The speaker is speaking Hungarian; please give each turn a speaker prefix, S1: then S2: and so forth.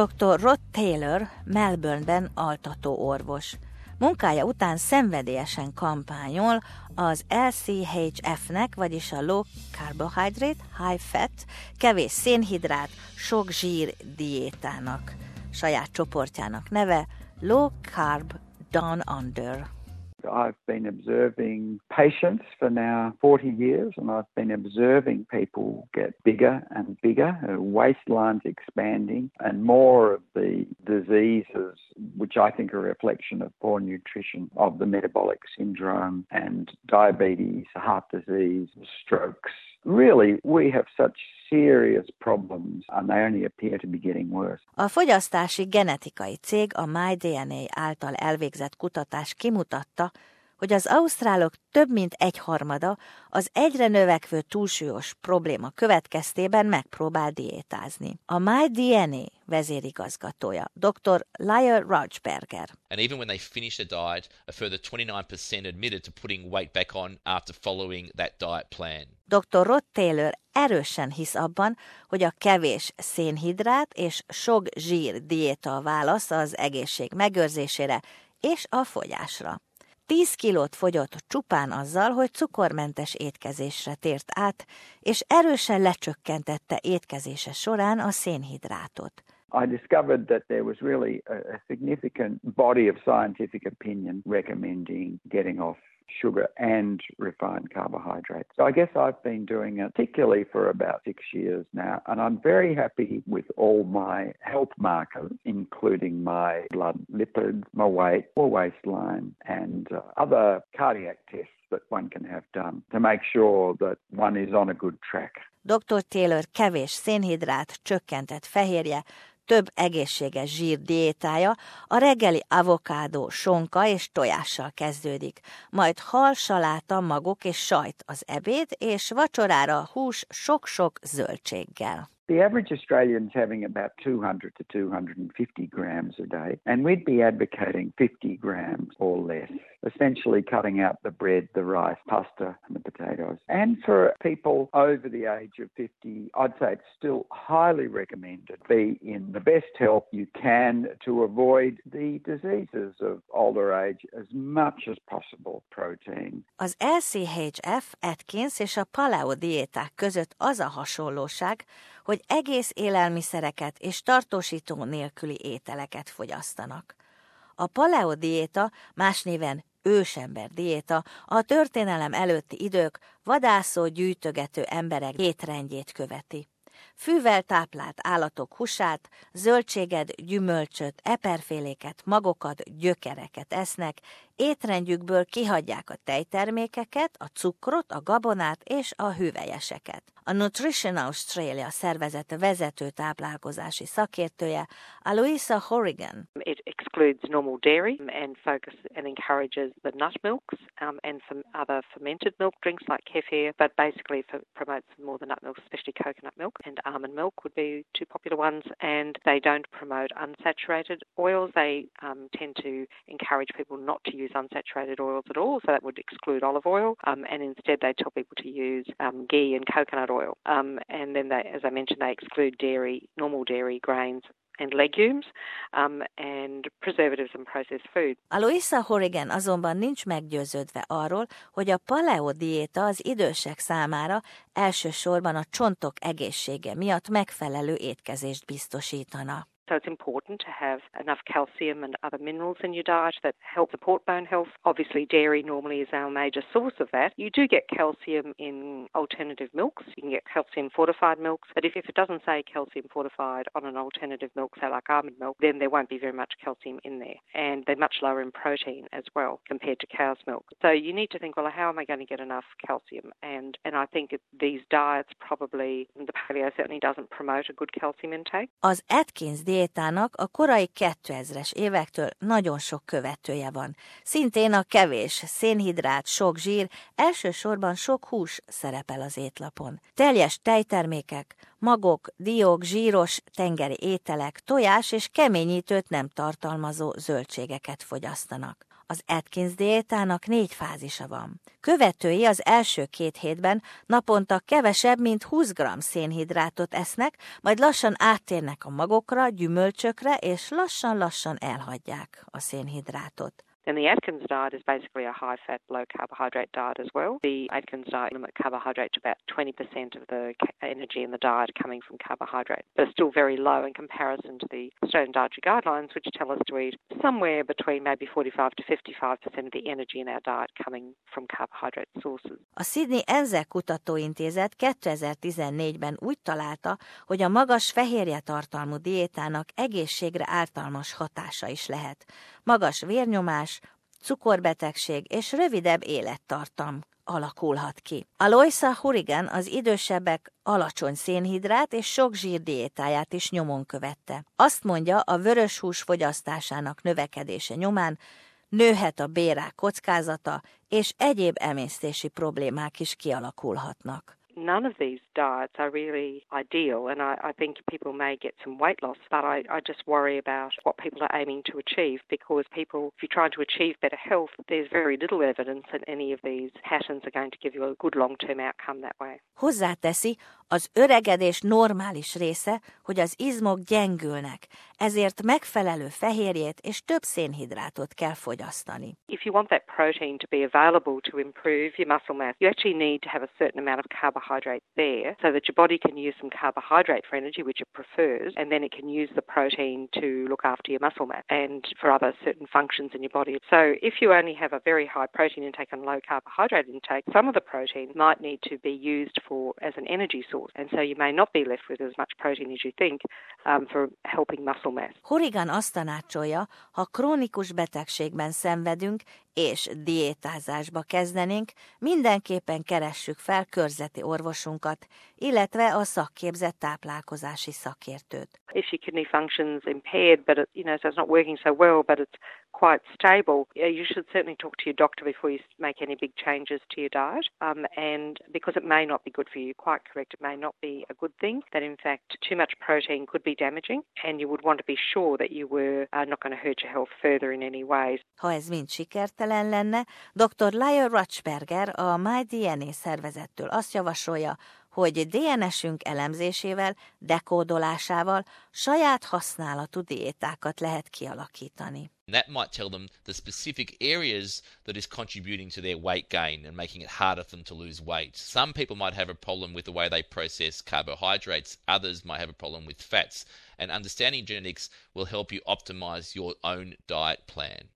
S1: Dr. Rod Taylor Melbourneben altató orvos. Munkája után szenvedélyesen kampányol az LCHF-nek, vagyis a Low Carbohydrate, High Fat, kevés szénhidrát, sok zsír diétának. Saját csoportjának neve Low Carb Down Under.
S2: I've been observing patients for now 40 years, and I've been observing people get bigger and bigger, uh, waistlines expanding, and more of the diseases, which I think are a reflection of poor nutrition, of the metabolic syndrome and diabetes, heart disease, strokes. Really, we have such
S1: A fogyasztási genetikai cég a MyDNA által elvégzett kutatás kimutatta, hogy az ausztrálok több mint egyharmada az egyre növekvő túlsúlyos probléma következtében megpróbál diétázni. A MyDNA vezérigazgatója, dr. Lyer Rajberger.
S3: And even when they finish a diet, a further 29% admitted to putting weight back on after following that diet plan.
S1: Dr. Rod Taylor erősen hisz abban, hogy a kevés szénhidrát és sok zsír diéta a válasz az egészség megőrzésére és a fogyásra. 10 kilót fogyott csupán azzal, hogy cukormentes étkezésre tért át, és erősen lecsökkentette étkezése során a szénhidrátot.
S2: I discovered that there was really a significant body of scientific opinion recommending getting off sugar and refined carbohydrates. So I guess I've been doing it particularly for about six years now, and I'm very happy with all my health markers, including my blood lipids, my weight, or waistline, and uh, other cardiac tests that one can have done to make sure that one is on a good track.
S1: Dr. Taylor kevés szénhidrát, csökkentett fehérje, több egészséges zsír diétája a reggeli avokádó, sonka és tojással kezdődik, majd hal, saláta, magok és sajt az ebéd, és vacsorára hús sok-sok zöldséggel.
S2: The average Australian's having about 200 to 250 grams a day, and we'd be advocating 50 grams or less, essentially cutting out the bread, the rice, pasta, and the potatoes. And for people over the age of 50, I'd say it's still highly recommended be in the best health you can to avoid the diseases of older age as much as possible protein.
S1: Az LCHF, Atkins és a paleo diéták között az a hasonlóság, hogy egész élelmiszereket és tartósító nélküli ételeket fogyasztanak. A paleo diéta, más néven ősember diéta, a történelem előtti idők vadászó gyűjtögető emberek étrendjét követi. Fűvel táplált állatok húsát, zöldséget, gyümölcsöt, eperféléket, magokat, gyökereket esznek, étrendjükből kihagyják a tejtermékeket, a cukrot, a gabonát és a hüvelyeseket. A Nutrition Australia szervezet vezető táplálkozási szakértője, Aloisa Horrigan.
S4: It excludes normal dairy and focus and encourages the nut milks um, and some other fermented milk drinks like kefir, but basically promotes more the nut milk, especially coconut milk and almond milk would be two popular ones. And they don't promote unsaturated oils. They um, tend to encourage people not to use use unsaturated oils at all, so that would exclude olive oil, um, and instead they tell people to use um, ghee and coconut oil. Um, and then, they, as I mentioned, they exclude dairy, normal dairy, grains, and legumes um, and preservatives and processed food.
S1: Aloisa Horrigan azonban nincs meggyőződve arról, hogy a paleo diéta az idősek számára elsősorban a csontok egészsége miatt megfelelő étkezést biztosítana.
S4: So it's important to have enough calcium and other minerals in your diet that help support bone health. Obviously, dairy normally is our major source of that. You do get calcium in alternative milks. You can get calcium fortified milks, but if, if it doesn't say calcium fortified on an alternative milk, say like almond milk, then there won't be very much calcium in there. And they're much lower in protein as well compared to cow's milk. So you need to think, well, how am I going to get enough calcium? And and I think these diets probably, the paleo certainly doesn't promote a good calcium intake.
S1: Az Atkins diet diétának a korai 2000-es évektől nagyon sok követője van. Szintén a kevés szénhidrát, sok zsír, elsősorban sok hús szerepel az étlapon. Teljes tejtermékek, magok, diók, zsíros tengeri ételek, tojás és keményítőt nem tartalmazó zöldségeket fogyasztanak. Az Atkins diétának négy fázisa van. Követői az első két hétben naponta kevesebb, mint 20 g szénhidrátot esznek, majd lassan áttérnek a magokra, gyümölcsökre, és lassan-lassan elhagyják a szénhidrátot.
S4: And the Atkins diet is basically a high fat, low carbohydrate diet as well. The Atkins diet limit carbohydrate to about 20% of the energy in the diet coming from carbohydrate, but still very low in comparison to the Australian dietary guidelines, which tell us to eat somewhere between maybe 45 to 55% of the energy in our diet coming from carbohydrate sources.
S1: A Sydney Enze Kutatóintézet 2014-ben úgy találta, hogy a magas fehérje tartalmú diétának egészségre ártalmas hatása is lehet. Magas vérnyomás, cukorbetegség és rövidebb élettartam alakulhat ki. Aloisa Hurigan az idősebbek alacsony szénhidrát és sok zsír diétáját is nyomon követte. Azt mondja, a vörös hús fogyasztásának növekedése nyomán nőhet a bérák kockázata, és egyéb emésztési problémák is kialakulhatnak.
S4: None of these diets are really ideal, and I, I think people may get some weight loss, but I, I, just worry about what people are aiming to achieve because people, if you're trying to achieve better health, there's very little evidence that any of these patterns are going to give you a good long term outcome that way.
S1: Who's that, Hozzáteszi, az öregedés normális része, hogy az izmok gyengülnek, ezért megfelelő fehérjét és több szénhidrátot kell fogyasztani.
S4: If you want that protein to be available to improve your muscle mass, you actually need to have a certain amount of carbohydrate there so that your body can use some carbohydrate for energy, which it prefers, and then it can use the protein to look after your muscle mass and for other certain functions in your body. So if you only have a very high protein intake and low carbohydrate intake, some of the protein might need to be used for as an energy source, and so you may not be left with as much protein as you think um, for helping muscle mass.
S1: Horigan azt tanácsolja, ha krónikus betegségben szenvedünk, és diétázásba kezdenénk, mindenképpen keressük fel körzeti orvosunkat, illetve a szakképzett táplálkozási szakértőt.
S4: If your kidney function's impaired, but it, you know, so it's not working so well, but it's quite stable, you should certainly talk to your doctor before you make any big changes to your diet. Um, and because it may not be good for you, quite correct, it may not be a good thing. That in fact, too much protein could be damaging, and you would want to be sure that you were uh, not going to hurt your health further in any ways.
S1: Ha ez mind sikertelen lenne, dr. Lyle Rutschberger a MyDNA szervezettől azt javasolja, hogy DNS-ünk elemzésével, dekódolásával saját használatú diétákat lehet kialakítani.
S3: that might tell them the specific areas that is contributing to their weight gain and making it harder for them to lose weight. Some people might have a problem with the way they process carbohydrates, others might have a problem with fats, and understanding genetics will help you optimize your own diet plan.